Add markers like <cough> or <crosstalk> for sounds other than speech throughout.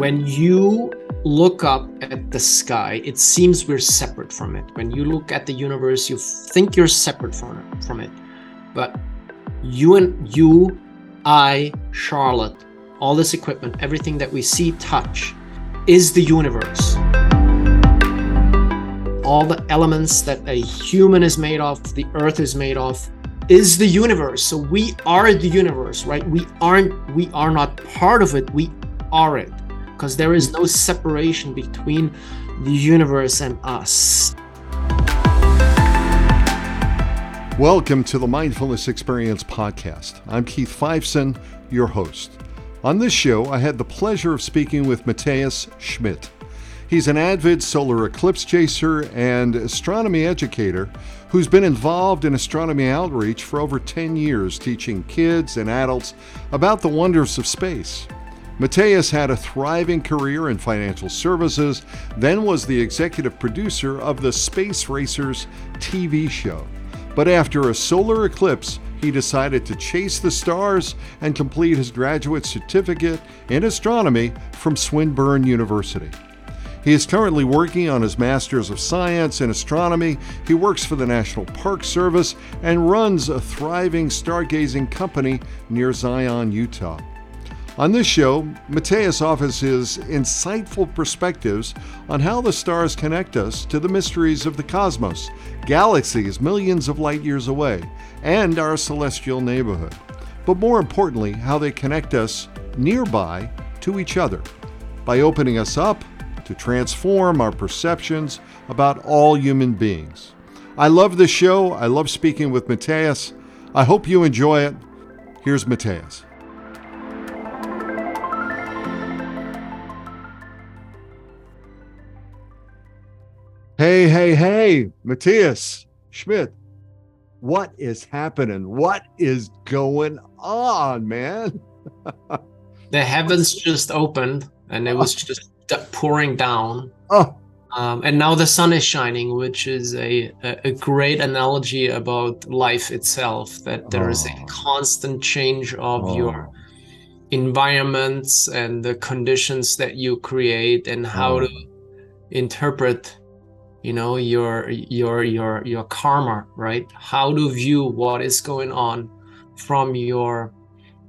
when you look up at the sky, it seems we're separate from it. When you look at the universe, you think you're separate from it, from it. But you and you, I, Charlotte, all this equipment, everything that we see, touch, is the universe. All the elements that a human is made of, the earth is made of, is the universe. So we are the universe, right? We aren't, we are not part of it, we are it because there is no separation between the universe and us. Welcome to the Mindfulness Experience podcast. I'm Keith Fiveson, your host. On this show, I had the pleasure of speaking with Matthias Schmidt. He's an avid solar eclipse chaser and astronomy educator who's been involved in astronomy outreach for over 10 years, teaching kids and adults about the wonders of space. Matthias had a thriving career in financial services, then was the executive producer of the Space Racers TV show. But after a solar eclipse, he decided to chase the stars and complete his graduate certificate in astronomy from Swinburne University. He is currently working on his Master's of Science in Astronomy. He works for the National Park Service and runs a thriving stargazing company near Zion, Utah. On this show, Matthias offers his insightful perspectives on how the stars connect us to the mysteries of the cosmos, galaxies millions of light years away, and our celestial neighborhood. But more importantly, how they connect us nearby to each other by opening us up to transform our perceptions about all human beings. I love this show. I love speaking with Matthias. I hope you enjoy it. Here's Matthias. Hey, hey, hey, Matthias Schmidt, what is happening? What is going on, man? <laughs> the heavens just opened and it was just pouring down. <laughs> Oh. Um, and now the sun is shining, which is a, a, great analogy about life itself, that there oh. is a oh. constant change of oh. your environments and the conditions that you create and how oh. to interpret you know your your your your karma right? How to view what is going on from your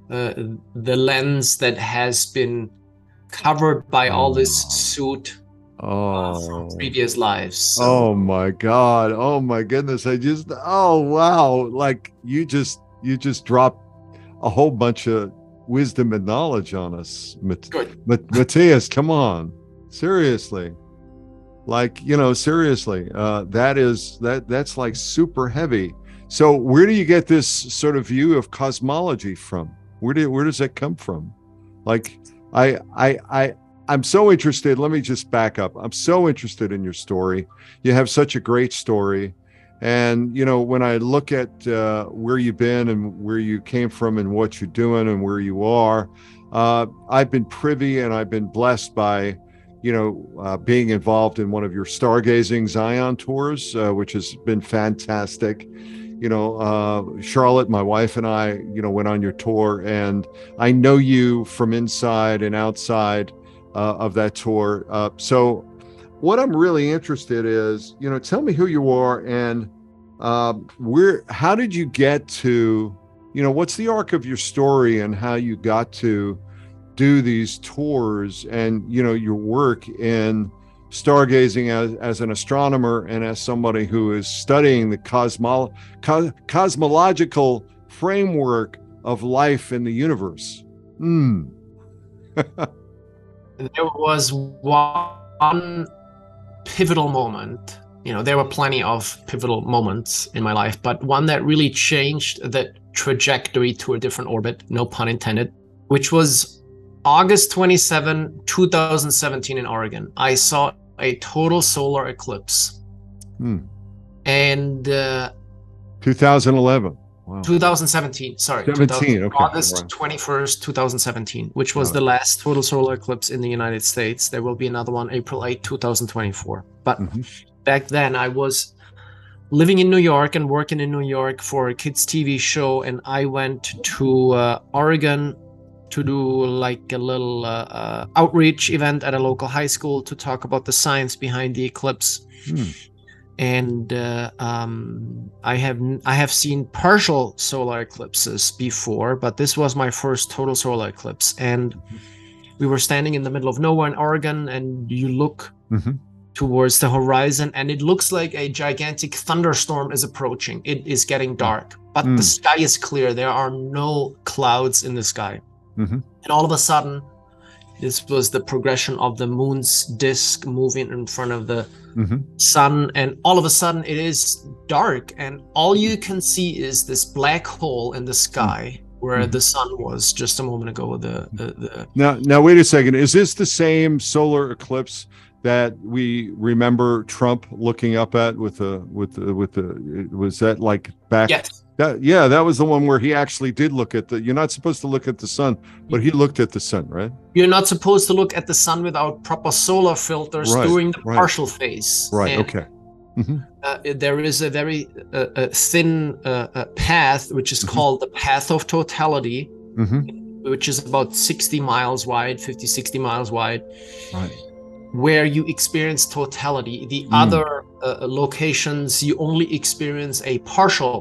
uh, the lens that has been covered by all this suit oh uh, oh. previous lives. So. oh my god. Oh my goodness. I just oh wow. Like you just you just dropped a whole bunch of wisdom and knowledge on us Good. matthias come on. Seriously like you know seriously uh that is that that's like super heavy. So where do you get this sort of view of cosmology from? Where do where does that come from? Like i i i i'm so interested let me just back up. I'm so interested in your story. You have such a great story. And you know when i look at uh, where you've been and where you came from and what you're doing and where you are uh, i've been privy and i've been blessed by you know, uh, being involved in one of your stargazing Zion tours, uh, which has been fantastic. You know, uh, Charlotte, my wife, and I, you know, went on your tour, and I know you from inside and outside uh, of that tour. Uh, so, what I'm really interested is, you know, tell me who you are and um, where. How did you get to? You know, what's the arc of your story and how you got to do these tours and you know your work in stargazing as, as an astronomer and as somebody who is studying the cosmo- co- cosmological framework of life in the universe. Hmm. <laughs> there was one pivotal moment. You know, there were plenty of pivotal moments in my life, but one that really changed the trajectory to a different orbit, no pun intended, which was August 27, 2017 in Oregon, I saw a total solar eclipse. Hmm. And uh, 2011. Wow. 2017, sorry. 17, okay. August 21st, 2017, which was the last total solar eclipse in the United States. There will be another one April 8, 2024. But mm-hmm. back then I was living in New York and working in New York for a kids TV show and I went to uh, Oregon to do like a little uh, uh, outreach event at a local high school to talk about the science behind the eclipse. Hmm. And uh, um, I have I have seen partial solar eclipses before, but this was my first total solar eclipse. And we were standing in the middle of nowhere in Oregon, and you look Mhm. towards the horizon, and it looks like a gigantic thunderstorm is approaching. It is getting dark, but Mm. the sky is clear. There are no clouds in the sky. Mhm. And all of a sudden, this was the progression of the moon's disk moving in front of the Mhm. sun. And all of a sudden, it is dark. And all you can see is this black hole in the sky where Mhm. the sun was just a moment ago. The, the, the Now, now, wait a second. Is this the same solar eclipse that we remember Trump looking up at with the with the with the? Was that like back? yes. That yeah, that was the one where he actually did look at the. You're not supposed to look at the sun, but he looked at the sun, right? You're not supposed to look at the sun without proper solar filters Right, during the right. partial phase. Right. And, okay. uh, there is a very uh, uh, thin uh, uh, path which is Mhm. called the path of totality hmm which is about 60 miles wide 50 60 miles wide Right. where you experience totality the Mm. other uh, locations you only experience a partial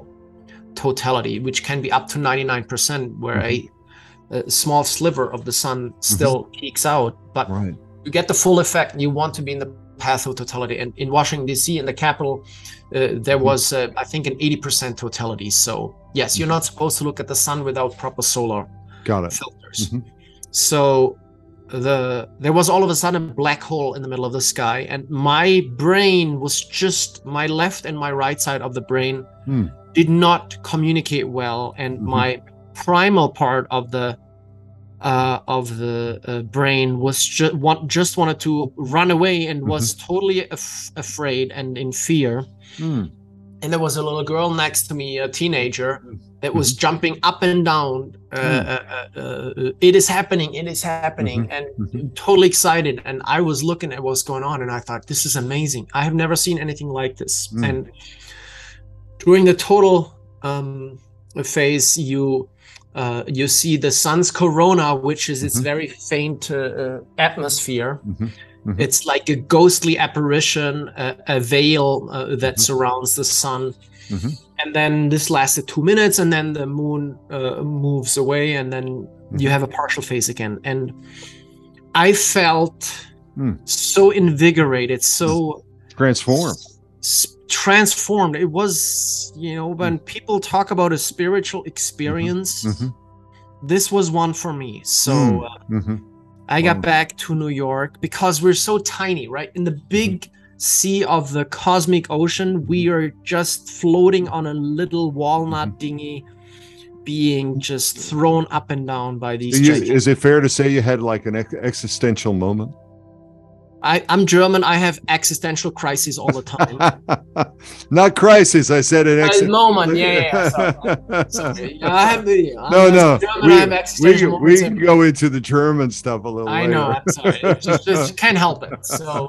totality which can be up to 99% where a, a small sliver of the sun still peeks out but Right. you get the full effect you want to be in the path of totality and in washington d.c in the capital uh, there Mhm. was uh, i think an 80% totality so yes you're not supposed to look at the sun without proper solar Got it. filters Mhm. so the there was all of a sudden a black hole in the middle of the sky and my brain was just my left and my right side of the brain Hmm. Did not communicate well and Mhm. my primal part of the uh, of the uh, brain was just want, just wanted to run away and was totally af- afraid and in fear Hmm. and there was a little girl next to me a teenager that was Mm-hmm. jumping up and down uh, uh, it is happening it is happening and mhm. totally excited and i was looking at what's going on and i thought this is amazing i have never seen anything like this Mm. and during the total um, phase you uh, you see the sun's corona which is its Mhm. very faint uh, uh, atmosphere Mhm. Mhm. it's like a ghostly apparition a, a veil uh, that Mhm. surrounds the sun Mhm. and then this lasted two minutes and then the moon uh, moves away and then you Mhm. have a partial phase again and i felt Hmm. so invigorated so Transform. Transformed it was you know when people talk about a spiritual experience Mhm. this was one for me so Hmm. uh, hmm I got Wow. back to New York because we're so tiny, right? In the big sea of the cosmic ocean, we are just floating on a little walnut dinghy, being just thrown up and down by these. You, is it fair to say you had like an ex- existential moment? I, I'm German. I have existential crises all the time. <laughs> Not crisis. I said an At ex- the moment, yeah, yeah. <laughs> yeah. Sorry. Sorry. I have, yeah, I'm no, no. German, we, we, we can and- go into the German stuff a little I later. know. I'm sorry. just, just can't help it. <laughs> So.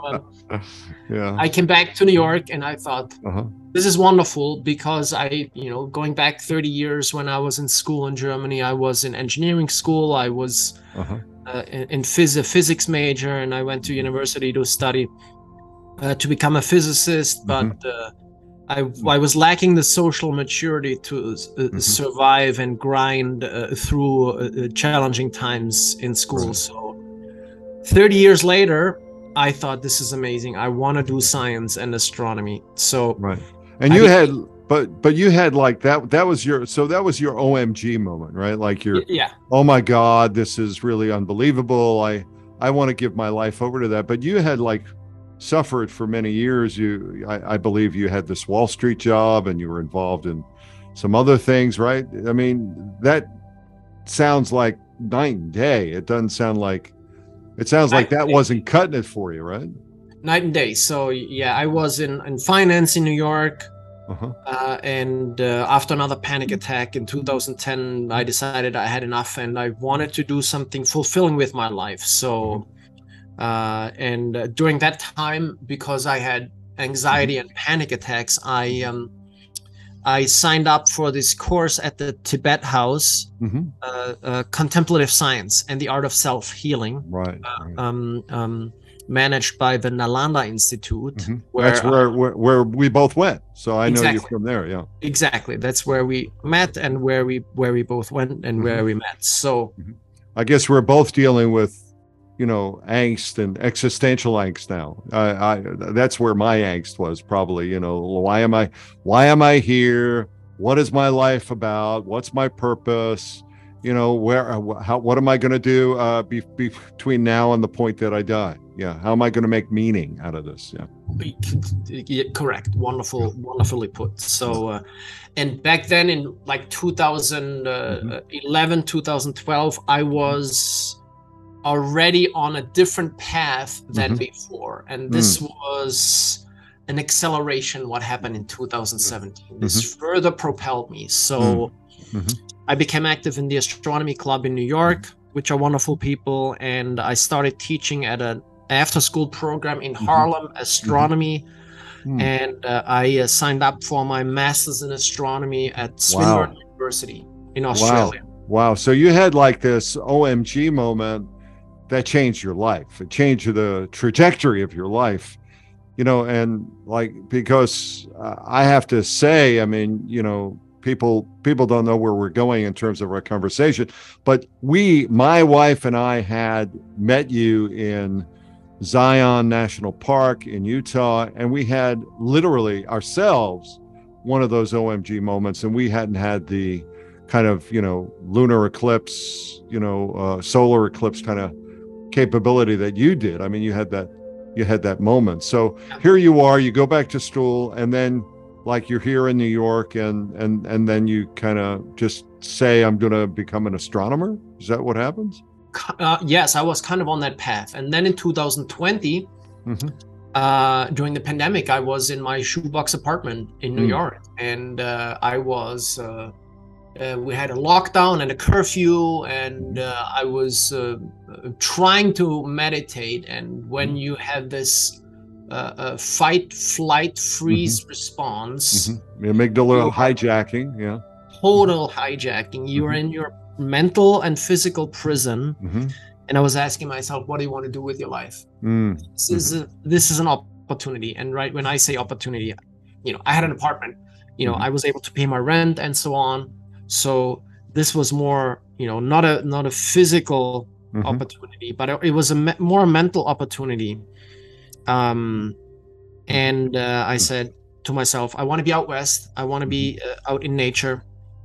Um, yeah. I came back to New York and I thought uh-huh. this is wonderful because I, you know, going back 30 years when I was in school in Germany, I was in engineering school, I was Uh-huh. Uh, in, phys- a physics major, and I went to university to study uh, to become a physicist, but uh, I, I was lacking the social maturity to uh, survive and grind uh, through uh, challenging times in school. Right. So 30 years later, I thought this is amazing. I want to do science and astronomy. So Right. And I you had but but you had like that that was your so that was your OMG moment, right? Like your yeah, oh my god, this is really unbelievable. I I want to give my life over to that. But you had like suffered for many years. You I, I believe you had this Wall Street job and you were involved in some other things, right? I mean, that sounds like night and day. It doesn't sound like it sounds like that wasn't cutting it for you, right? night and day. So yeah, I was in in finance in New York. Uh-huh. Uh, and uh, after another panic attack in 2010, I decided I had enough and I wanted to do something fulfilling with my life. So, uh, and uh, during that time, because I had anxiety and panic attacks, I um, I signed up for this course at the Tibet House, mm-hmm. uh, uh, Contemplative Science and the Art of Self Healing. Right. Right. Um, um, managed by the Nalanda Institute. Mm-hmm. Where, That's where, where, where we both went. So I exactly. know you from there. Yeah. Exactly. That's where we met and where we where we both went and mm-hmm. where we met. So mm-hmm. I guess we're both dealing with you know angst and existential angst now I, I that's where my angst was probably you know why am i why am i here what is my life about what's my purpose you know where how what am i going to do uh, be, be, between now and the point that i die yeah how am i going to make meaning out of this yeah, yeah correct wonderful wonderfully put so uh, and back then in like 2011 mm-hmm. 2012 i was already on a different path than mm-hmm. before and this mm. was an acceleration what happened in 2017 mm-hmm. this further propelled me so mm. mm-hmm. i became active in the astronomy club in new york which are wonderful people and i started teaching at an after school program in mm-hmm. harlem mm-hmm. astronomy mm. and uh, i uh, signed up for my master's in astronomy at swinburne wow. university in australia wow. wow so you had like this omg moment that changed your life. It changed the trajectory of your life, you know. And like because uh, I have to say, I mean, you know, people people don't know where we're going in terms of our conversation, but we, my wife and I, had met you in Zion National Park in Utah, and we had literally ourselves one of those OMG moments, and we hadn't had the kind of you know lunar eclipse, you know, uh, solar eclipse kind of capability that you did. I mean, you had that you had that moment. So here you are, you go back to school and then like you're here in New York and and and then you kind of just say I'm going to become an astronomer. Is that what happens? Uh, yes, I was kind of on that path. And then in 2020 mm-hmm. uh, during the pandemic, I was in my shoebox apartment in New mm. York, and uh, I was uh, uh, we had a lockdown and a curfew and uh, i was uh, trying to meditate and when mm-hmm. you have this uh, fight flight freeze mm-hmm. response mm-hmm. amygdala hijacking yeah total hijacking you're mm-hmm. in your mental and physical prison mm-hmm. and i was asking myself what do you want to do with your life mm, this is a, this is an opportunity and right when i say opportunity you know i had an apartment you know i was able to pay my rent and so on so this was more, you know, not a not a physical mm-hmm. opportunity, but it was a me- more mental opportunity. Um, and uh, I said to myself, I want to be out west. I want to be mm-hmm. uh, out in nature.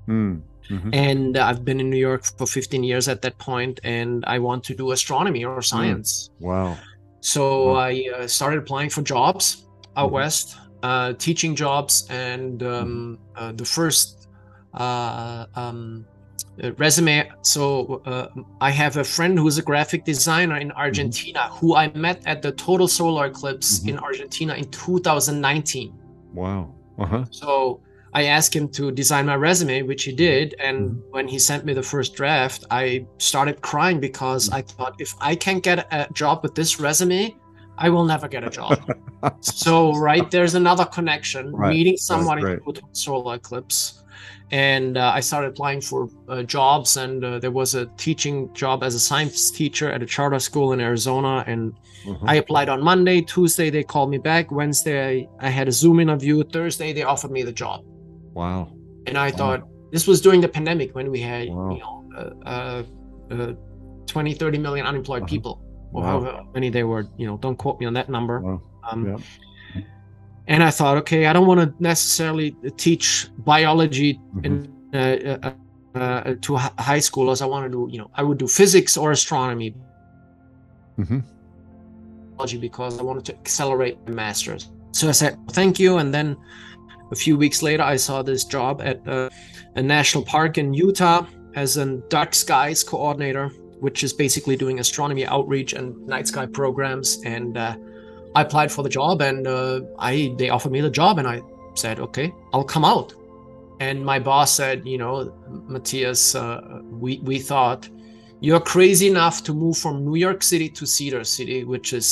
Mm. Mm-hmm. And uh, I've been in New York for 15 years at that point, and I want to do astronomy or mm. science. Mm. Wow. So wow. I uh, started applying for jobs out mm-hmm. west, uh, teaching jobs, and um, uh, the first uh, um, resume. So uh, I have a friend who's a graphic designer in Argentina mm-hmm. who I met at the total solar eclipse mm-hmm. in Argentina in 2019. Wow. Uh-huh. So I asked him to design my resume, which he did. And mm-hmm. when he sent me the first draft, I started crying because I thought if I can't get a job with this resume, I will never get a job. <laughs> so, right, there's another connection. Right. Meeting someone in solar eclipse and uh, I started applying for uh, jobs. And uh, there was a teaching job as a science teacher at a charter school in Arizona. And mm-hmm. I applied on Monday. Tuesday they called me back. Wednesday I had a Zoom interview. Thursday they offered me the job. Wow! And I wow. thought this was during the pandemic when we had wow. you know uh, uh, uh, 20, 30 million unemployed uh-huh. people, or wow. however many they were. You know, don't quote me on that number. Wow. Um, yeah and I thought, okay, I don't want to necessarily teach biology mm-hmm. in uh, uh, uh, to high schoolers. I want to do, you know, I would do physics or astronomy. Mm-hmm. Because I wanted to accelerate my master's. So I said, thank you. And then a few weeks later, I saw this job at uh, a national park in Utah as a dark skies coordinator, which is basically doing astronomy outreach and night sky programs. And uh, I applied for the job and uh, I they offered me the job and I said, okay, I'll come out. And my boss said, you know, Matthias, uh, we we thought you're crazy enough to move from New York City to Cedar City, which is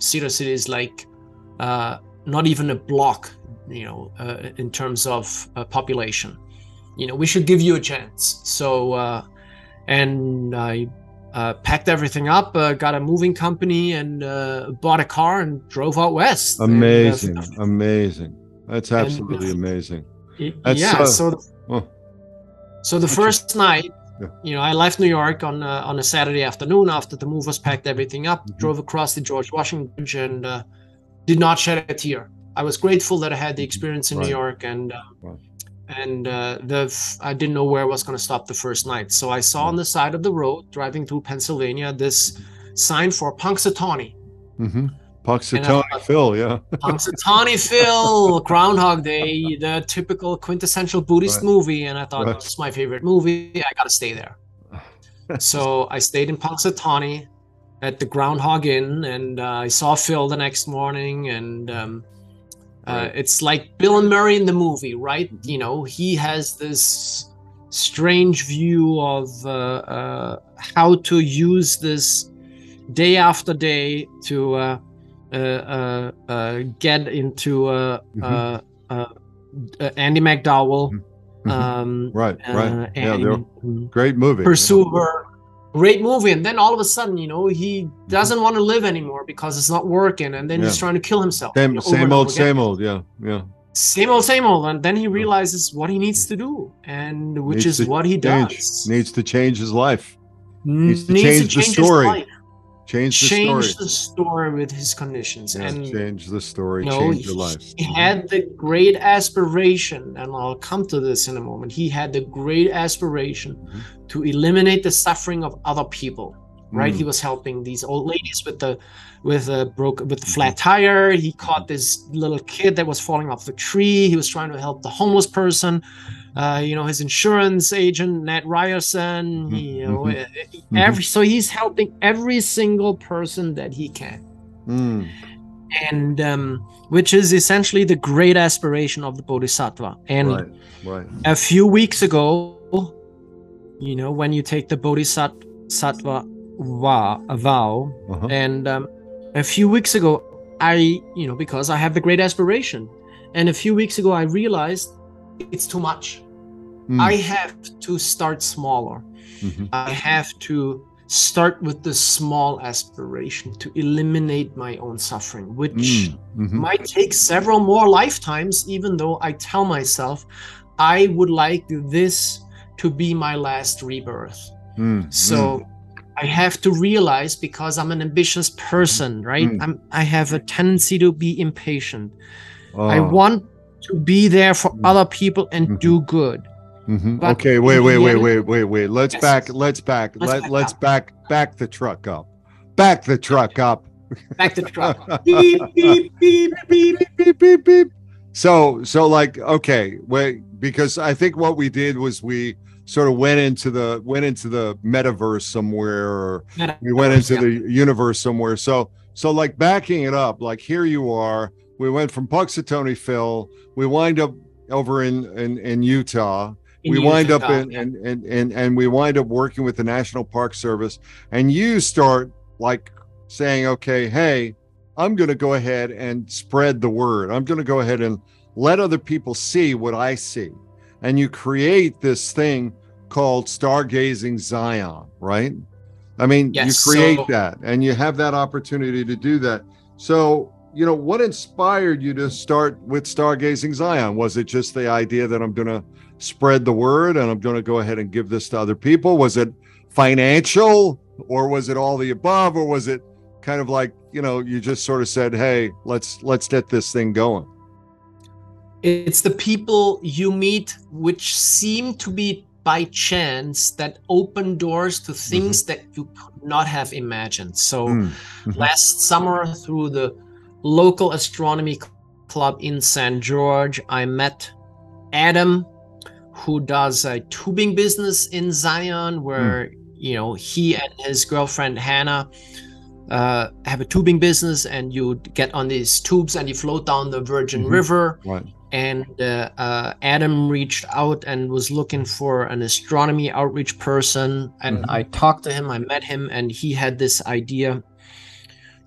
Cedar City is like uh, not even a block you know, uh, in terms of uh, population. You know, we should give you a chance. So, uh, and I uh, packed everything up, uh, got a moving company, and uh, bought a car and drove out west. Amazing, and, amazing. That's absolutely and, amazing. That's, yeah. so, oh. so the first night, yeah. you know, I left New York on uh, on a Saturday afternoon after the move was packed everything up, mm-hmm. drove across the George Washington Bridge, and uh, did not shed a tear. I was grateful that I had the experience in right. New York, and uh, right. And uh, the f- I didn't know where I was going to stop the first night. So I saw on the side of the road, driving through Pennsylvania, this sign for Punxsutawney. Mm-hmm. Punxsutawney Phil, yeah. Punxsutawney Phil, <laughs> Groundhog Day, the typical quintessential Buddhist right. movie, and I thought right. this is my favorite movie. I got to stay there. <laughs> so I stayed in Punxsutawney at the Groundhog Inn, and uh, I saw Phil the next morning, and um, uh, it's like Bill and Murray in the movie, right? You know, he has this strange view of uh, uh how to use this day after day to uh, uh, get into mm-hmm. Andie MacDowell. Mm-hmm. Um, right, right. yeah, great movie. Pursuer great movie and then all of a sudden you know he doesn't want to live anymore because it's not working and then yeah. he's trying to kill himself same, you know, same old same old yeah yeah. Same old same old and then he realizes what he needs to do and which needs is what he change. does. Needs to change his life. Needs to needs change, to change the story change the change story. the story with his conditions yeah, and change the story you know, change your life he had the great aspiration and i'll come to this in a moment he had the great aspiration mm-hmm. to eliminate the suffering of other people right mm. he was helping these old ladies with the with a broke with flat mm-hmm. tire he caught this little kid that was falling off the tree he was trying to help the homeless person uh, you know his insurance agent Ned Ryerson. Mm-hmm. You know, mm-hmm. Eh, eh, every so he's helping every single person that he can. Mm. And um, which is essentially the great aspiration of the Bodhisattva. And right, right. a few weeks ago, you know, when you take the Bodhisattva vow, a vow uh-huh. and um, a few weeks ago, I, you know, because I have the great aspiration, and a few weeks ago, I realized it's too much. Mm. I have to start smaller. Mm-hmm. I have to start with the small aspiration to eliminate my own suffering, which mm. mm-hmm. might take several more lifetimes, even though I tell myself I would like this to be my last rebirth. Mm. So I have to realize because I'm an ambitious person, right? Mm. I'm, I have a tendency to be impatient. Oh. I want to be there for mm. other people and mm-hmm. do good. Mm-hmm. Okay, wait, wait, wait, wait, wait, wait. Let's yes. back. Let's back. Let's Let, back let's up. back back the truck up. Back the truck up. Back the truck. <laughs> beep, beep, beep, beep, beep, beep, beep. So, so like, okay, wait, because I think what we did was we sort of went into the went into the metaverse somewhere, or metaverse, we went into yeah. the universe somewhere. So, so like backing it up, like here you are we went from Punxsutawney Phil. We wind up over in in, in Utah. In we Utah, wind up in yeah. and, and and and we wind up working with the National Park Service. And you start like saying, okay, hey, I'm going to go ahead and spread the word. I'm going to go ahead and let other people see what I see. And you create this thing called Stargazing Zion, right? I mean, yes, you create so- that and you have that opportunity to do that. So you know, what inspired you to start with Stargazing Zion? Was it just the idea that I'm going to spread the word and I'm going to go ahead and give this to other people? Was it financial or was it all the above or was it kind of like, you know, you just sort of said, "Hey, let's let's get this thing going." It's the people you meet which seem to be by chance that open doors to things mm-hmm. that you could not have imagined. So mm-hmm. last summer through the local astronomy club in St. George. I met Adam, who does a tubing business in Zion, where mm. you know he and his girlfriend Hannah uh, have a tubing business, and you get on these tubes and you float down the Virgin mm-hmm. River. Right. And uh, uh, Adam reached out and was looking for an astronomy outreach person, and mm-hmm. I talked to him. I met him, and he had this idea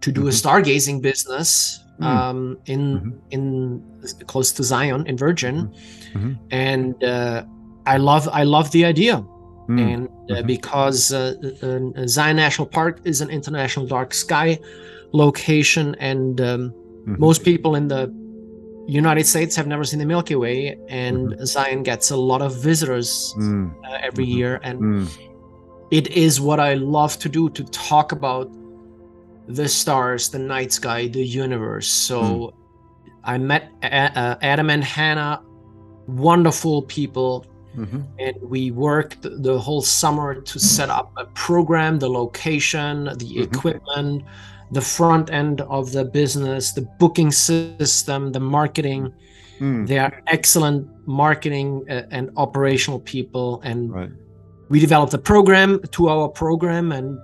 to do mm-hmm. a stargazing business mm. um, in mm-hmm. in close to Zion in Virgin, mm-hmm. mm-hmm. and uh, I love I love the idea. Mm. And uh, mm-hmm. because uh, uh, Zion National Park is an international dark sky location, and um, mm-hmm. most people in the United States have never seen the Milky Way, and mm-hmm. Zion gets a lot of visitors mm. uh, every mm-hmm. year, and mm. it is what I love to do to talk about the stars, the night sky, the universe. So mm. I met a- uh, Adam and Hannah, wonderful people, mm-hmm. and we worked the whole summer to set up a program, the location, the mm-hmm. equipment the front end of the business, the booking system, the marketing. Mm. They are excellent marketing uh, and operational people, and right. we developed a program, two-hour program, and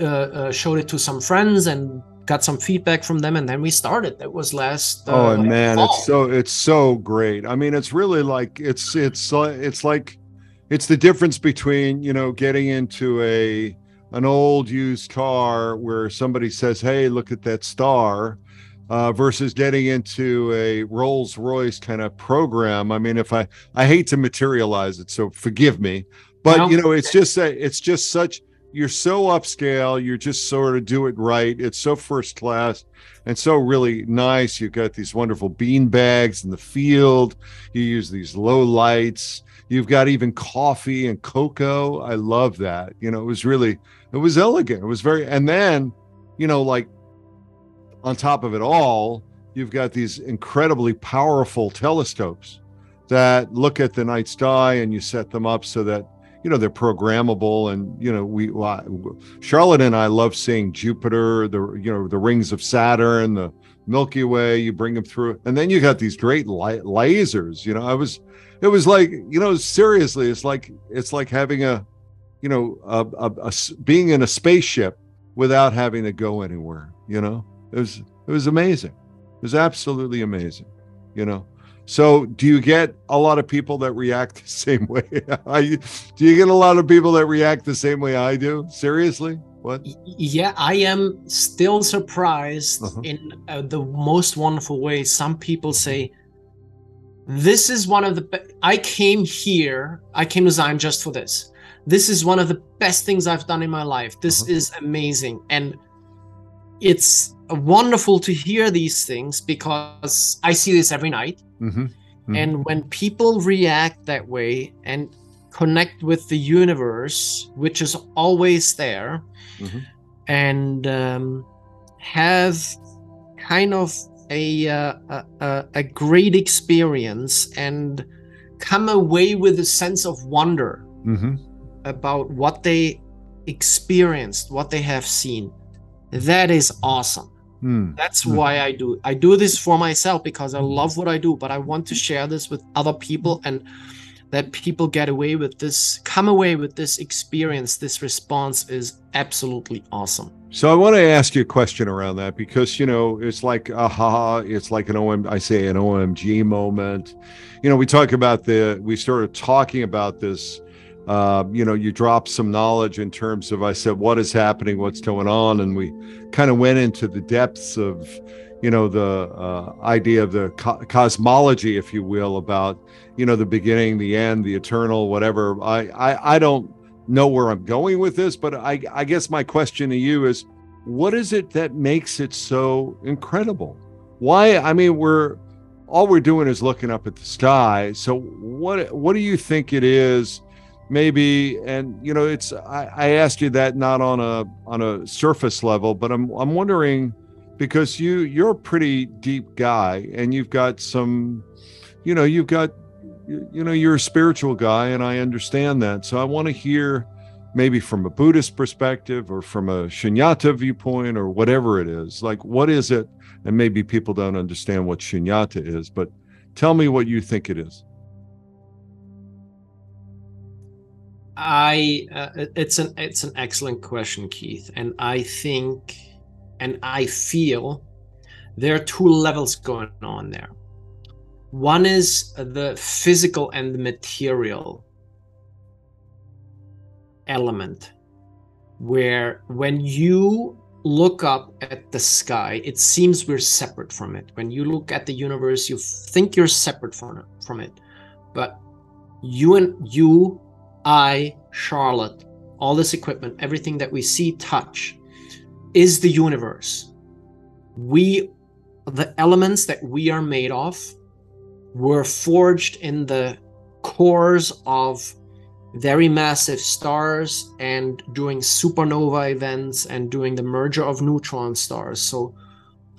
uh, uh, showed it to some friends and got some feedback from them, and then we started. That was last. Uh, oh man, fall. it's so it's so great. I mean, it's really like it's it's it's like it's the difference between you know getting into a an old used car where somebody says, "Hey, look at that star," uh, versus getting into a Rolls Royce kind of program. I mean, if I I hate to materialize it, so forgive me, but no. you know, it's just a, it's just such you're so upscale. You're just sort of do it right. It's so first class and so really nice. You've got these wonderful bean bags in the field. You use these low lights. You've got even coffee and cocoa. I love that. You know, it was really it was elegant. It was very, and then, you know, like on top of it all, you've got these incredibly powerful telescopes that look at the night sky and you set them up so that you know they're programmable and you know we charlotte and i love seeing jupiter the you know the rings of saturn the milky way you bring them through and then you got these great lasers you know i was it was like you know seriously it's like it's like having a you know, a, a, a, being in a spaceship without having to go anywhere. You know, it was it was amazing. It was absolutely amazing. You know. So, do you get a lot of people that react the <laughs> same way? <laughs> do you get a lot of people that react the same way I do? Seriously? What? Yeah, I am still surprised uh-huh. in uh, the most wonderful way. Some people say, "This is one of the." Be- I came here. I came to Zion just for this this is one of the best things I've done in my life. This uh-huh. is amazing. And it's wonderful to hear these things because I see this every night. Mm-hmm. Mm-hmm. And when people react that way and connect with the universe, which is always there, mm-hmm. and um, have kind of a, uh, a, a great experience and come away with a sense of wonder. Mm-hmm about what they experienced, what they have seen. That is awesome. Mm. That's mm. why I do. I do this for myself because I love what I do, but I want to share this with other people and that people get away with this, come away with this experience, this response is absolutely awesome. So I want to ask you a question around that because you know it's like aha, it's like an OM. I say an OMG moment. You know, we talk about the we started talking about this uh, you know, you dropped some knowledge in terms of, I said, what is happening, what's going on. And we kind of went into the depths of, you know, the uh, idea of the co- cosmology, if you will, about, you know, the beginning, the end, the eternal, whatever. I, I, I don't know where I'm going with this, but I, I guess my question to you is, what is it that makes it so incredible? Why? I mean, we're all we're doing is looking up at the sky. So what what do you think it is maybe and you know it's I, I asked you that not on a on a surface level but i'm i'm wondering because you you're a pretty deep guy and you've got some you know you've got you know you're a spiritual guy and i understand that. So i want to hear maybe from a buddhist perspective or from a shunyata viewpoint or whatever it is. Like what is it? And maybe people don't understand what shunyata is but tell me what you think it is I uh, it's an it's an excellent question, Keith, and I think and I feel there are two levels going on there. One is the physical and the material element, where when you look up at the sky, it seems we're separate from it. When you look at the universe, you think you're separate from it, from it. But you and you, I, Charlotte, all this equipment, everything that we see, touch, is the universe. We, the elements that we are made of, were forged in the cores of very massive stars and doing supernova events and doing the merger of neutron stars. So,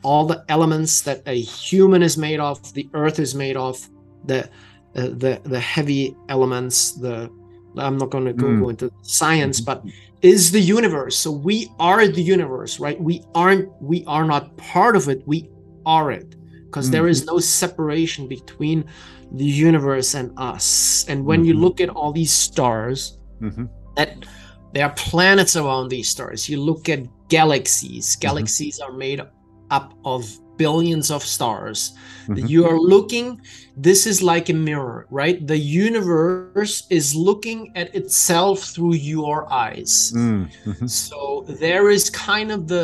all the elements that a human is made of, the Earth is made of, the uh, the the heavy elements, the I'm not going to go mm. into science, but is the universe. So we are the universe, right? We aren't. We are not part of it. We are it because mm. there is no separation between the universe and us. And when mm-hmm. you look at all these stars, mm-hmm. that there are planets around these stars. You look at galaxies. Mm-hmm. Galaxies mm-hmm. are made up of billions of stars. Mm-hmm. You are looking, this is like a mirror, right? The universe is looking at itself through your eyes. Mm-hmm. So there is kind of the,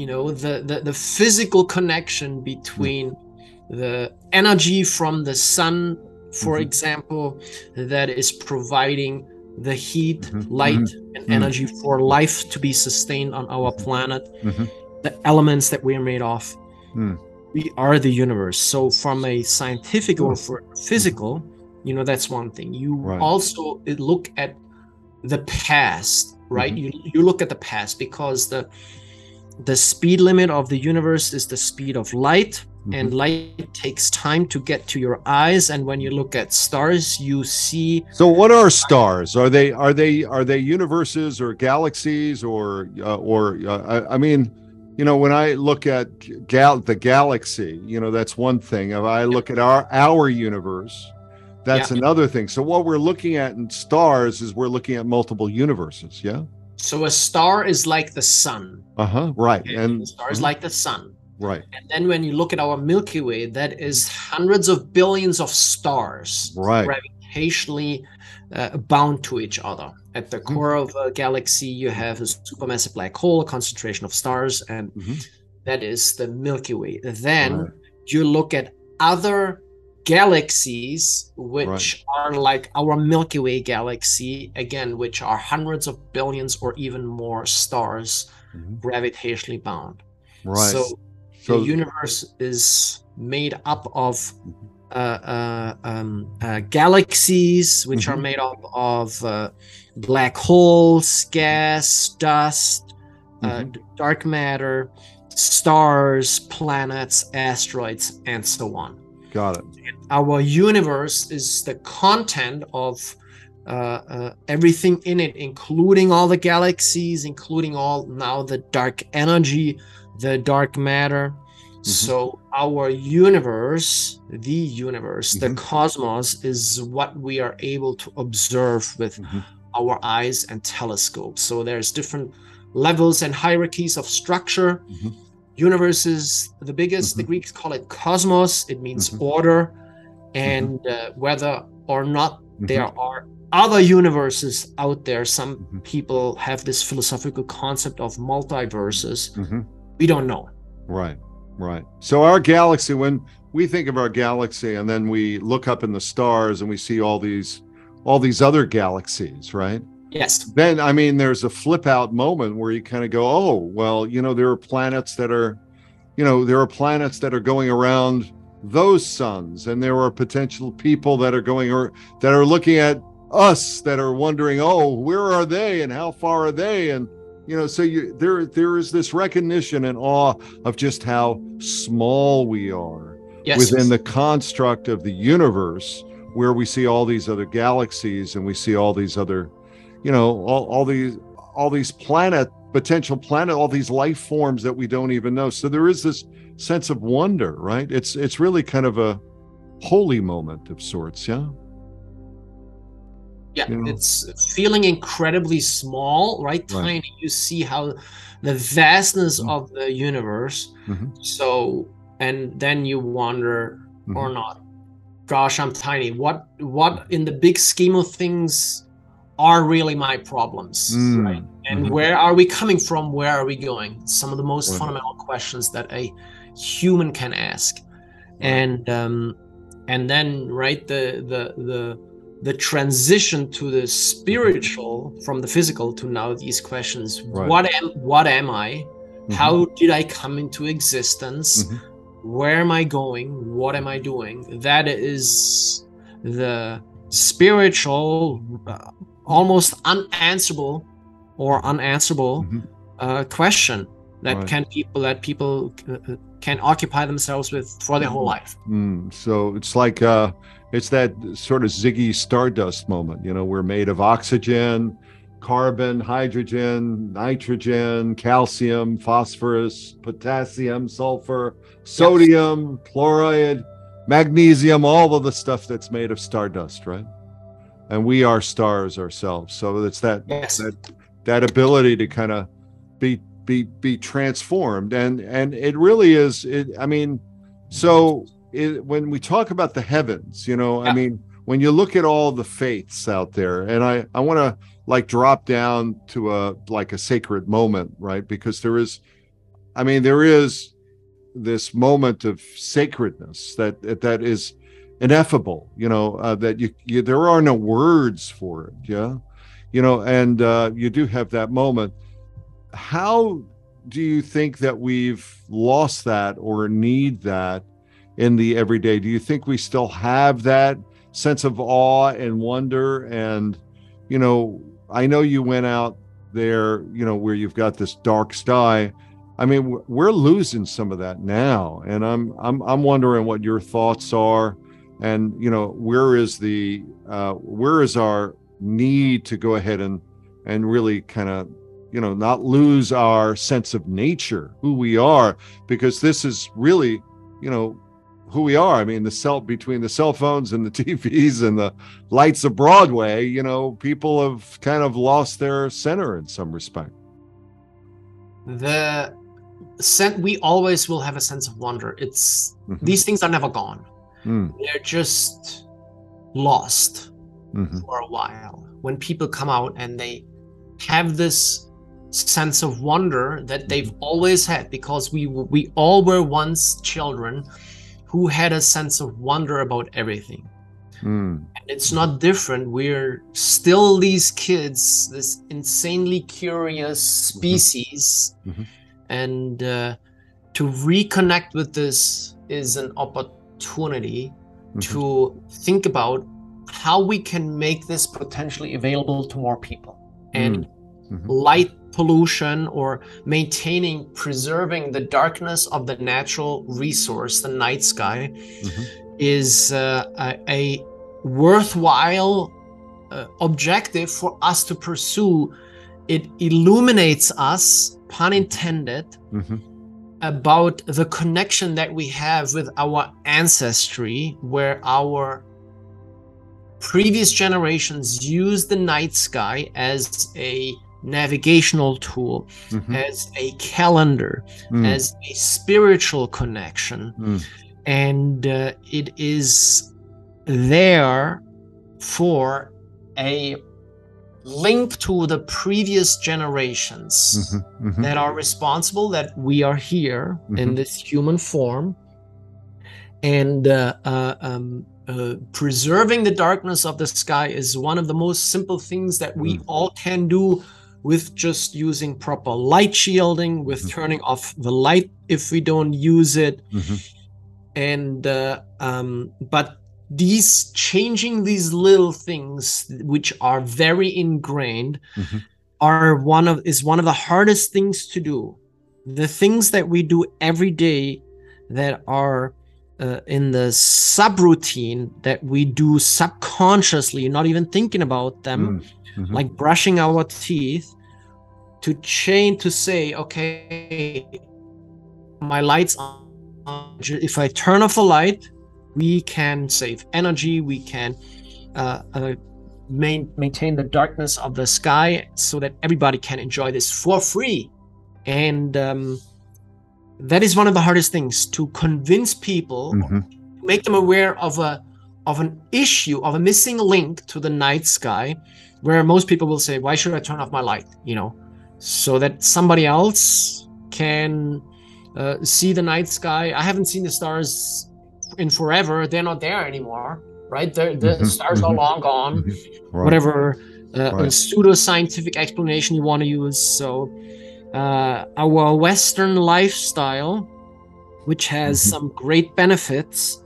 you know, the the, the physical connection between mm the energy from the sun, for mm-hmm. example, that is providing the heat, mm-hmm. light, mm-hmm. and mm-hmm. energy for life to be sustained on our mm-hmm. planet, mm-hmm. the elements that we are made of. Mm. We are the universe. So, from a scientific or for physical, you know, that's one thing. You right. also look at the past, right? You you look at the past because the the speed limit of the universe is the speed of light Mm-hmm. and light takes time to get to your eyes and when you look at stars you see so what are stars are they are they are they universes or galaxies or uh, or uh, I, I, mean you know when i look at gal the galaxy you know that's one thing if i look at our our universe that's yeah. another thing so what we're looking at in stars is we're looking at multiple universes yeah so a star is like the sun uh-huh right okay? and stars mm-hmm. like the sun Right. And then when you look at our Milky Way, that is hundreds of billions of stars right. gravitationally uh, bound to each other. At the mm-hmm. core of a galaxy, you have a supermassive black hole, a concentration of stars, and mm-hmm. that is the Milky Way. Then right. you look at other galaxies which right. are like our Milky Way galaxy, again, which are hundreds of billions or even more stars mm-hmm. gravitationally bound. Right. So so, the universe is made up of mm-hmm. Um, uh, galaxies, which mm-hmm. are made up of uh, black holes, gas, dust, uh, mm-hmm. dark matter, stars, planets, asteroids, and so on. Got it. Our universe is the content of uh, uh, everything in it, including all the galaxies, including all now the dark energy, the dark matter. Mm-hmm. So our universe, the universe, mm-hmm. the cosmos is what we are able to observe with mm-hmm. our eyes and telescopes. So there's different levels and hierarchies of structure. Mm-hmm. Universe is the biggest. The mm-hmm. Greeks call it cosmos. It means mm-hmm. order. And uh, whether or not there are other universes out there, some people have this philosophical concept of multiverses we don't know. Right, right. So our galaxy, when we think of our galaxy, and then we look up in the stars and we see all these, all these other galaxies, right? Yes. Then I mean, there's a flip out moment where you kind of go, oh, well, you know, there are planets that are, you know, there are planets that are going around those suns, and there are potential people that are going or that are looking at us that are wondering, oh, where are they and how far are they and you know so you there there is this recognition and awe of just how small we are yes. within the construct of the universe where we see all these other galaxies and we see all these other you know all, all these all these planet potential planet all these life forms that we don't even know. So there is this sense of wonder right? It's it's really kind of a holy moment of sorts yeah yeah, you know? it's feeling incredibly small, right? right? Tiny. You see how the vastness mm-hmm. of the universe. Mm-hmm. So, and then you wonder mm-hmm. or not, gosh, I'm tiny. What, what in the big scheme of things, are really my problems Mm, right and mhm. where are we coming from where are we going some of the most Right. fundamental questions that a human can ask and um and then right the the the the transition to the spiritual from the physical to now these questions Right. what am what am i Mhm. how did i come into existence Mhm. where am i going what am i doing that is the spiritual uh, almost unanswerable or unanswerable Mhm. uh, question that Right. can people that people uh, uh, can occupy themselves with for their whole life Mm, so it's like uh, it's that sort of Ziggy Stardust moment. You know, we're made of oxygen, carbon, hydrogen, nitrogen, calcium, phosphorus, potassium, sulfur, sodium, chloride, magnesium, all of the stuff that's made of stardust, right? And we are stars ourselves. So it's that yes that that ability to kind of be be be transformed and and it really is it i mean so it, when we talk about the heavens you know i mean when you look at all the faiths out there and i i want to like drop down to a like a sacred moment right? Because there is i mean there is this moment of sacredness that that is ineffable you know uh, that you, you there are no words for it yeah? You know and uh, you do have that moment. How do you think that we've lost that or need that in the everyday. Do you think we still have that sense of awe and wonder? And you know i know you went out there you know where you've got this dark sky. I mean we're losing some of that now and i'm i'm i'm wondering what your thoughts are. And you know where is the uh where is our need to go ahead and and really kind of you know not lose our sense of nature who we are? Because this is really you know who we are. I mean the cell between the cell phones and the <laughs> tvs and the lights of broadway you know people have kind of lost their center in some respect. The sen- we always will have a sense of wonder. It's Mhm. these things are never gone. Mm, they're just lost mhm, for a while. When people come out and they have this sense of wonder that they've always had because we we all were once children who had a sense of wonder about everything. Mm, and it's not different. We're still these kids this insanely curious species. Mhm. and uh, to reconnect with this is an opportunity mhm, to think about how we can make this potentially available to more people. And mhm. light pollution or maintaining preserving the darkness of the natural resource the night sky Mhm. is uh, a, a worthwhile uh, objective for us to pursue it illuminates us pun intended Mhm. about the connection that we have with our ancestry, where our previous generations used the night sky as a navigational tool, Mhm. as a calendar, Mm, as a spiritual connection. mm, And uh, it is there for a link to the previous generations mhm, mhm. that are responsible that we are here in Mhm. this human form and uh, uh, um, uh, preserving the darkness of the sky is one of the most simple things that we Mm. all can do with just using proper light shielding with Mhm. turning off the light if we don't use it Mhm. and uh, um, but these changing these little things which are very ingrained Mhm. are one of is one of the hardest things to do the things that we do every day that are uh, in the subroutine that we do subconsciously not even thinking about them Mm, mhm. like brushing our teeth to change to say okay my lights on if i turn off the light we can save energy we can uh, uh, main, maintain the darkness of the sky so that everybody can enjoy this for free and um, that is one of the hardest things to convince people Mhm. make them aware of a of an issue of a missing link to the night sky where most people will say, "Why should I turn off my light?" You know, so that somebody else can uh, see the night sky. I haven't seen the stars in forever. They're not there anymore, right? They're, the mm-hmm, stars mm-hmm, are long gone. Mm-hmm, right. Whatever uh, right. pseudo scientific explanation you want to use. So, uh, our Western lifestyle, which has mm-hmm. some great benefits,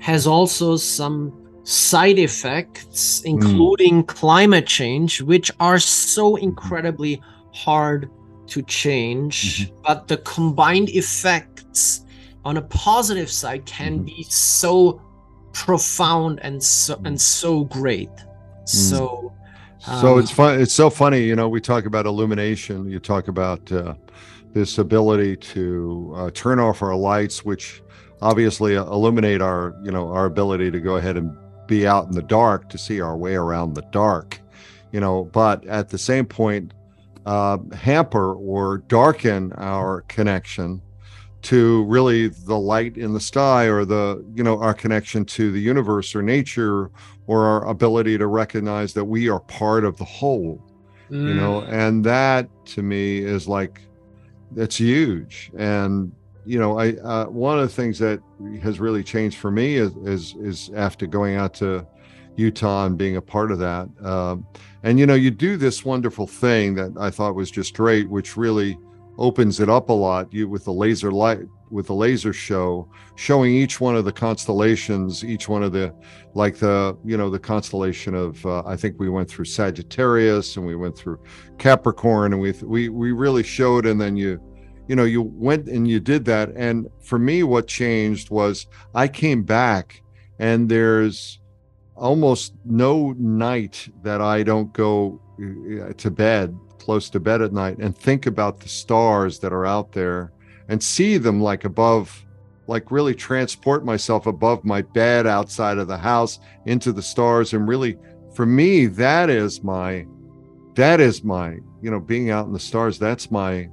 has also some side effects, including mm. climate change, which are so incredibly hard to change. Mm-hmm. But the combined effects on a positive side can mm-hmm. be so profound and so and so great. Mm. So so um, it's fun. It's so funny, you know. We talk about illumination. You talk about uh, this ability to uh, turn off our lights, which obviously illuminate our, you know, our ability to go ahead and be out in the dark to see our way around the dark, you know. But at the same point, uh, hamper or darken our connection to really the light in the sky or the you know our connection to the universe or nature or our ability to recognize that we are part of the whole mm. you know mm. and that to me is like it's huge and you know i uh, one of the things that has really changed for me is is, is after going out to utah and being a part of that um, and you know you do this wonderful thing that i thought was just great which really opens it up a lot you with the laser light with the laser show showing each one of the constellations each one of the like the you know the constellation of uh, i think we went through sagittarius and we went through capricorn and we we we really showed and then you you know you went and you did that. And for me what changed was i came back and there's almost no night that i don't go uh, to bed close to bed at night and think about the stars that are out there and see them like above like really transport myself above my bed outside of the house into the stars. And really for me that is my that is my you know being out in the stars that's my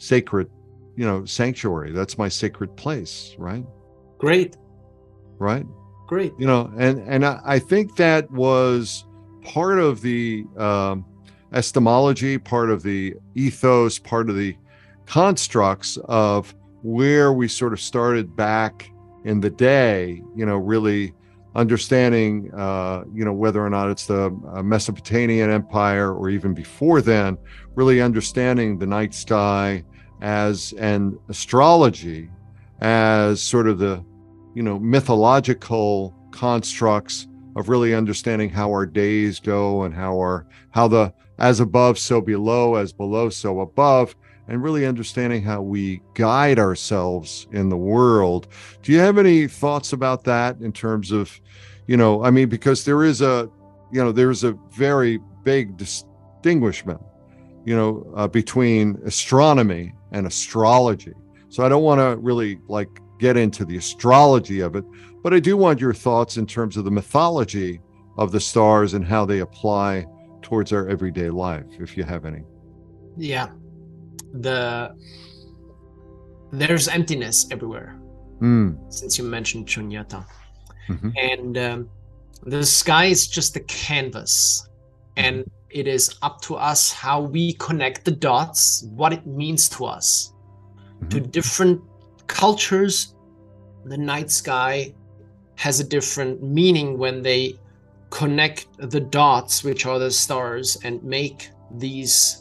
sacred you know sanctuary. That's my sacred place right? Great. Right? Great. You know and and i, I think that was part of the um epistemology part of the ethos part of the constructs of where we sort of started back in the day, you know, really understanding, uh, you know, whether or not it's the uh, Mesopotamian Empire or even before then, really understanding the night sky as and astrology as sort of the, you know, mythological constructs of really understanding how our days go and how our how the as above so below as below so above and really understanding how we guide ourselves in the world. Do you have any thoughts about that in terms of, you know, I mean, because there is a, you know, there's a very big distinguishment, you know, uh, between astronomy and astrology. So I don't want to really like get into the astrology of it, but I do want your thoughts in terms of the mythology of the stars and how they apply towards our everyday life, if you have any. Yeah the there's emptiness everywhere mm. since you mentioned Shunyata. Mm-hmm. And um, the sky is just a canvas, and mm-hmm. it is up to us how we connect the dots, what it means to us. Mm-hmm. To different cultures, the night sky has a different meaning when they connect the dots, which are the stars, and make these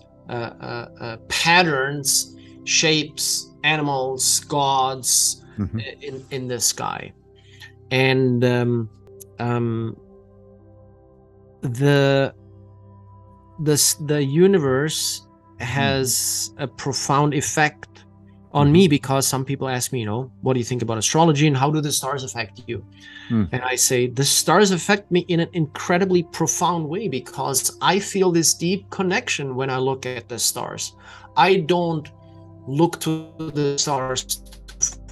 patterns, shapes, animals, gods mm-hmm. in in the sky, and um, um, the the the universe has mm. a profound effect on mm-hmm. me because some people ask me, you know, what do you think about astrology and how do the stars affect you? Mm. And I say, the stars affect me in an incredibly profound way because I feel this deep connection when I look at the stars. I don't look to the stars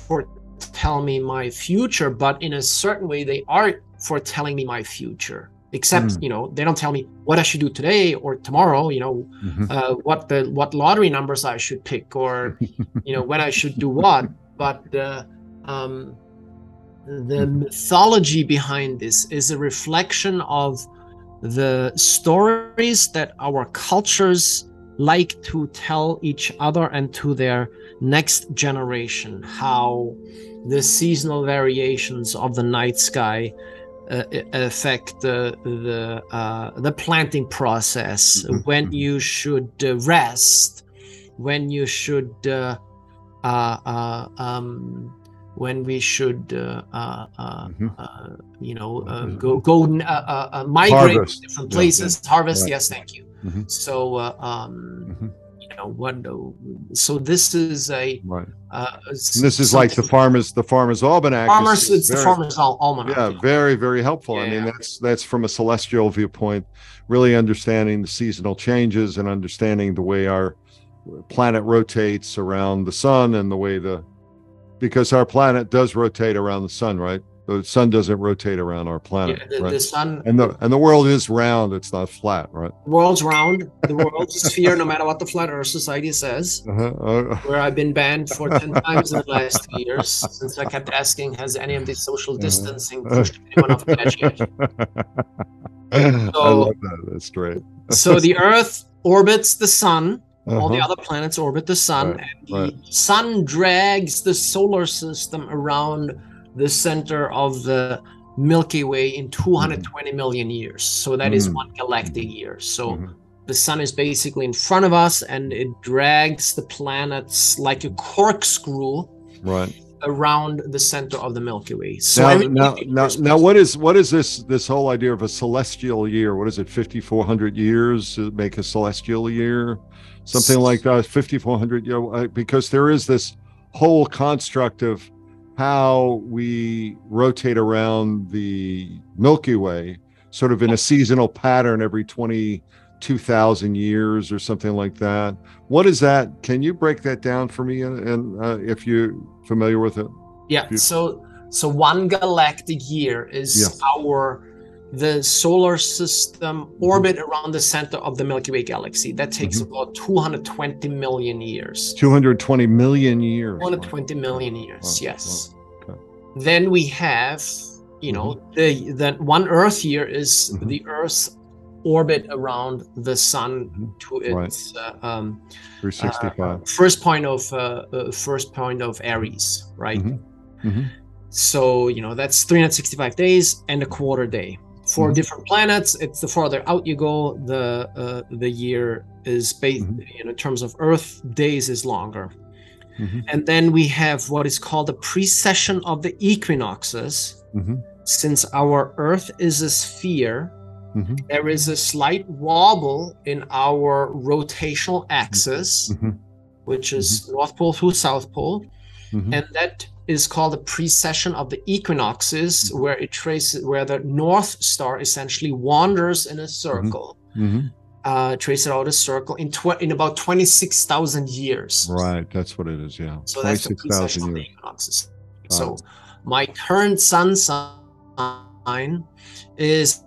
for tell me my future, but in a certain way, they are for telling me my future except mm. you know they don't tell me what i should do today or tomorrow you know mm-hmm. uh, what the what lottery numbers i should pick or <laughs> you know when i should do what but uh, um, the mm-hmm. mythology behind this is a reflection of the stories that our cultures like to tell each other and to their next generation how the seasonal variations of the night sky uh, affect the the uh, the planting process mm-hmm. when mm-hmm. you should uh, rest when you should uh, uh, uh, um, when we should mm-hmm. you know mm-hmm. go go migrate harvest. to different places yeah, yeah. harvest right. yes thank you mm-hmm. so um, mm-hmm know what so this is a right uh, this is like the farmers the farmers almanac. Farmers it's very, the farmers almanac. Yeah very very helpful. Yeah, i mean that's that's from a celestial viewpoint really understanding the seasonal changes and understanding the way our planet rotates around the sun and the way the because our planet does rotate around the sun right the sun doesn't rotate around our planet. Yeah, the, right? the, sun and the and the world is round. It's not flat, right? World's round. The world's a sphere, no matter what the flat Earth Society says. Uh-huh. Uh, where I've been banned for ten <laughs> times in the last two years since I kept asking, has any of the social uh-huh. distancing pushed anyone off the edge yet? <laughs> So, I love that. That's great. so the Earth orbits the sun. Uh-huh. All the uh-huh. other planets orbit the sun, right, and the right. sun drags the solar system around the center of the Milky Way in 220 mm-hmm. years. So that mm-hmm. is one galactic year. So mm-hmm. the sun is basically in front of us and it drags the planets like a corkscrew. Right. Around the center of the Milky Way. So now, now, now, now, what is what is this this whole idea of a celestial year? What is it? Fifty four hundred years to make a celestial year, something like that. Fifty four hundred. You know, uh, because there is this whole construct of how we rotate around the Milky Way, sort of in a seasonal pattern every 22,000 years or something like that. What is that? Can you break that down for me? And, uh, if you're familiar with it? Yeah. So, so one galactic year is yeah. our the solar system mm-hmm. orbit mm-hmm. around the center of the Milky Way galaxy. That takes mm-hmm. about 220 million years. 220 million years. 220 million years, yes. Okay. Then we have, you know, mm-hmm. the the one Earth year is mm-hmm. the Earth's orbit around the sun mm-hmm. to its right. uh, um, 365. Uh, first point of uh, uh, first point of Aries, right? So you know that's 365 days and a quarter day for mm-hmm. different planets it's the farther out you go the uh, the year is based mm-hmm. in terms of earth days is longer mm-hmm. and then we have what is called the precession of the equinoxes mm-hmm. since our earth is a sphere mm-hmm. there is a slight wobble in our rotational axis mm-hmm. which is north pole to south pole and that is called the precession of the equinoxes, mm-hmm. where it traces where the North Star essentially wanders in a mm-hmm. circle. Mm-hmm. Uh, trace it out a circle in tw- in about twenty six thousand years. Right, that's what it is. Yeah, so that's the precession of the equinoxes. Got so it. my current sun sign is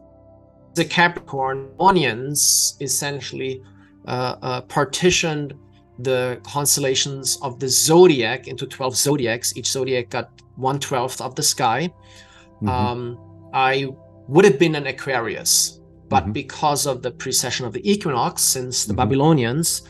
the Capricorn onions, essentially uh, uh, partitioned the constellations of the zodiac into 12 zodiacs. Each zodiac got one twelfth of the sky. Mm-hmm. Um, I would have been an Aquarius, but mm-hmm. because of the precession of the equinox, since the mm-hmm. Babylonians,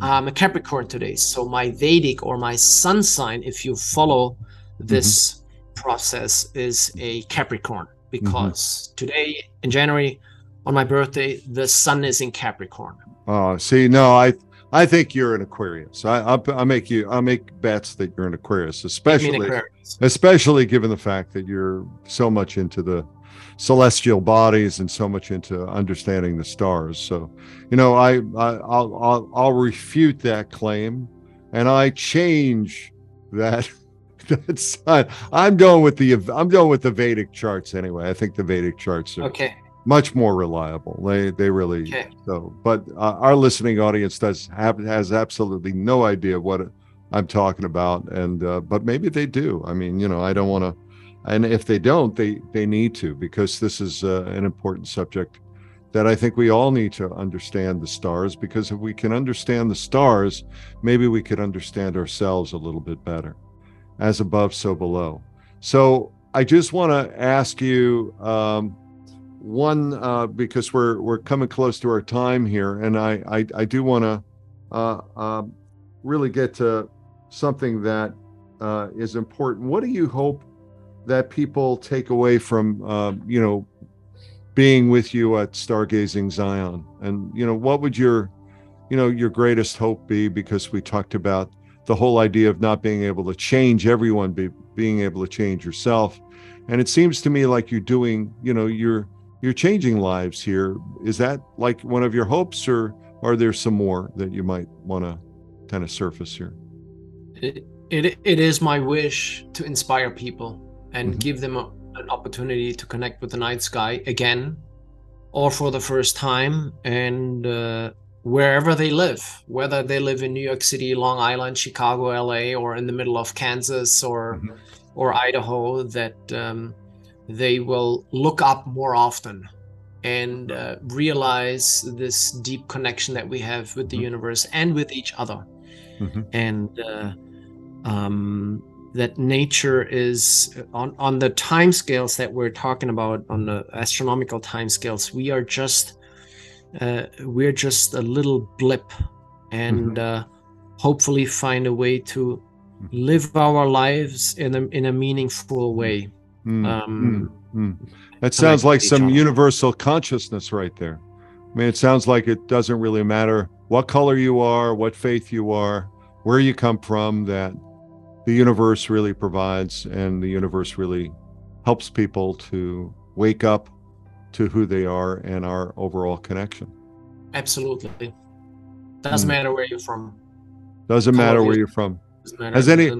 I'm a Capricorn today. So my Vedic or my sun sign, if you follow this mm-hmm. process, is a Capricorn because mm-hmm. today in January, on my birthday, the sun is in Capricorn. Oh, see, no, I I think you're an Aquarius. I, I, I make you I make bets that you're an Aquarius, especially Aquarius. especially given the fact that you're so much into the celestial bodies and so much into understanding the stars. So, you know, I, I I'll, I'll I'll refute that claim, and I change that. <laughs> That's I'm going with the I'm going with the Vedic charts anyway. I think the Vedic charts are okay much more reliable. They they really okay. so. But uh, our listening audience does have has absolutely no idea what I'm talking about, and uh, but maybe they do. I mean, you know, I don't want to, and if they don't, they they need to because this is uh, an important subject that I think we all need to understand the stars because if we can understand the stars, maybe we could understand ourselves a little bit better. As above, so below. So I just want to ask you. Um, one uh, because we're we're coming close to our time here, and I I, I do want to uh, uh, really get to something that uh, is important. What do you hope that people take away from uh, you know being with you at Stargazing Zion? And you know, what would your you know your greatest hope be? Because we talked about the whole idea of not being able to change everyone, be, being able to change yourself. And it seems to me like you're doing, you know, you're you're changing lives here. Is that like one of your hopes, or are there some more that you might want to kind of surface here? It, it, it is my wish to inspire people and mm-hmm. give them a, an opportunity to connect with the night sky again or for the first time and uh, wherever they live whether they live in new york city long island chicago la or in the middle of kansas or mm-hmm. or idaho that um, they will look up more often and uh, realize this deep connection that we have with the mm-hmm. universe and with each other mm-hmm. and uh, um, that nature is on, on the time scales that we're talking about on the astronomical time scales we are just uh, we're just a little blip and mm-hmm. uh, hopefully find a way to mm-hmm. live our lives in a, in a meaningful way mm-hmm. um, mm-hmm. that sounds like some universal consciousness right there i mean it sounds like it doesn't really matter what color you are what faith you are where you come from that the universe really provides and the universe really helps people to wake up to who they are and our overall connection. Absolutely. Doesn't mm. matter where you're from. Doesn't matter where you're from. Has any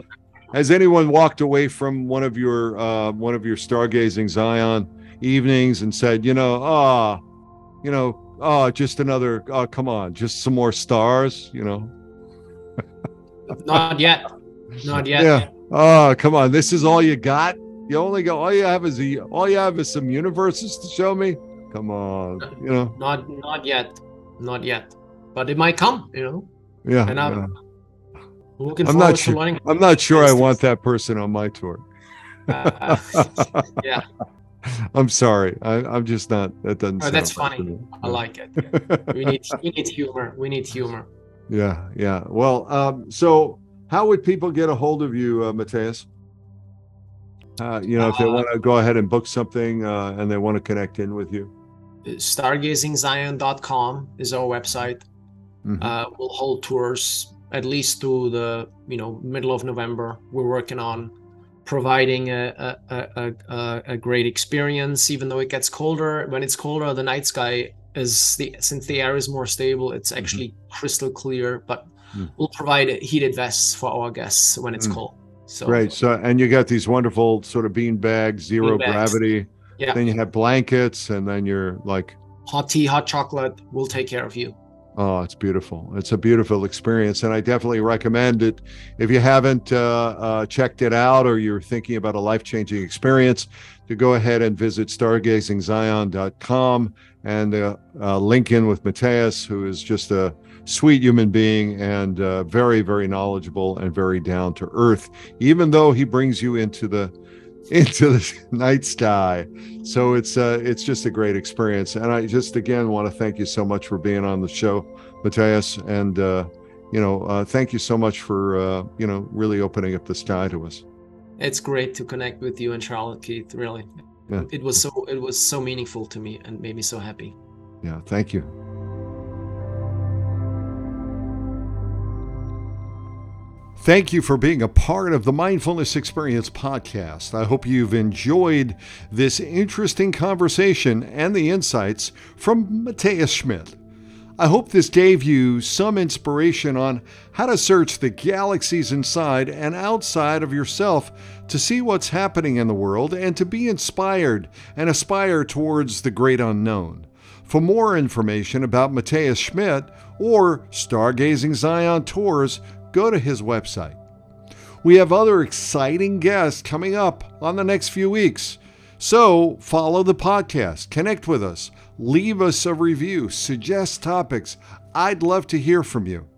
has anyone walked away from one of your uh, one of your stargazing Zion evenings and said, you know, ah, oh, you know, oh, just another, oh, come on, just some more stars, you know? <laughs> Not yet. Not yet. Yeah. Oh, come on. This is all you got? You only got all you have is a, all you have is some universes to show me. Come on, you know. Not not yet, not yet, but it might come. You know. Yeah. And I'm yeah. Looking I'm not sure. I'm not sure I want that person on my tour. Uh, <laughs> yeah. I'm sorry. I, am just not. That doesn't. Oh, that's funny. I like it. Yeah. we need we need humor. We need humor. <laughs> Yeah, yeah. Well, um, so how would people get a hold of you, uh, Matthias? Uh, you know, if they uh, want to go ahead and book something uh, and they want to connect in with you. Stargazingzion.com is our website. Mm-hmm. Uh, we'll hold tours at least to the you know middle of November. We're working on providing a, a, a, a, great experience, even though it gets colder. When it's colder, the night sky is the since the air is more stable, it's mm-hmm. actually mm-hmm. crystal clear. But mm. we'll provide heated vests for our guests when it's mm. cold. So right. So and you got these wonderful sort of bean bags, zero bean bags. gravity. Yeah. Then you have blankets, and then you're like hot tea, hot chocolate. We'll take care of you. Oh, it's beautiful. It's a beautiful experience. And I definitely recommend it. If you haven't uh, uh, checked it out or you're thinking about a life changing experience, to go ahead and visit stargazingzion.com and uh, uh, link in with Matthias, who is just a sweet human being and uh, very, very knowledgeable and very down to earth, even though he brings you into the into the <laughs> night sky. So it's uh, it's just a great experience. And I just again want to thank you so much for being on the show, Matthias. And uh, you know, uh, thank you so much for uh, you know really opening up the sky to us. It's great to connect with you and Charlotte Keith. Really, yeah. it was so it was so meaningful to me and made me so happy. Yeah, thank you. Thank you for being a part of the Mindfulness Experience podcast. I hope you've enjoyed this interesting conversation and the insights from Matthias Schmidt. I hope this gave you some inspiration on how to search the galaxies inside and outside of yourself to see what's happening in the world and to be inspired and aspire towards the great unknown. For more information about Matthias Schmidt or Stargazing Zion tours, go to his website. We have other exciting guests coming up on the next few weeks. So follow the podcast, connect with us, leave us a review, suggest topics. I'd love to hear from you.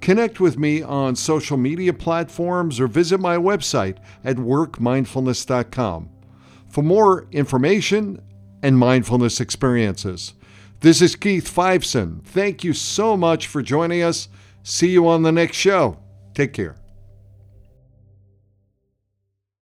Connect with me on social media platforms or visit my website at workmindfulness.com. For more information and mindfulness experiences. This is Keith Fiveson. Thank you so much for joining us. See you on the next show. Take care.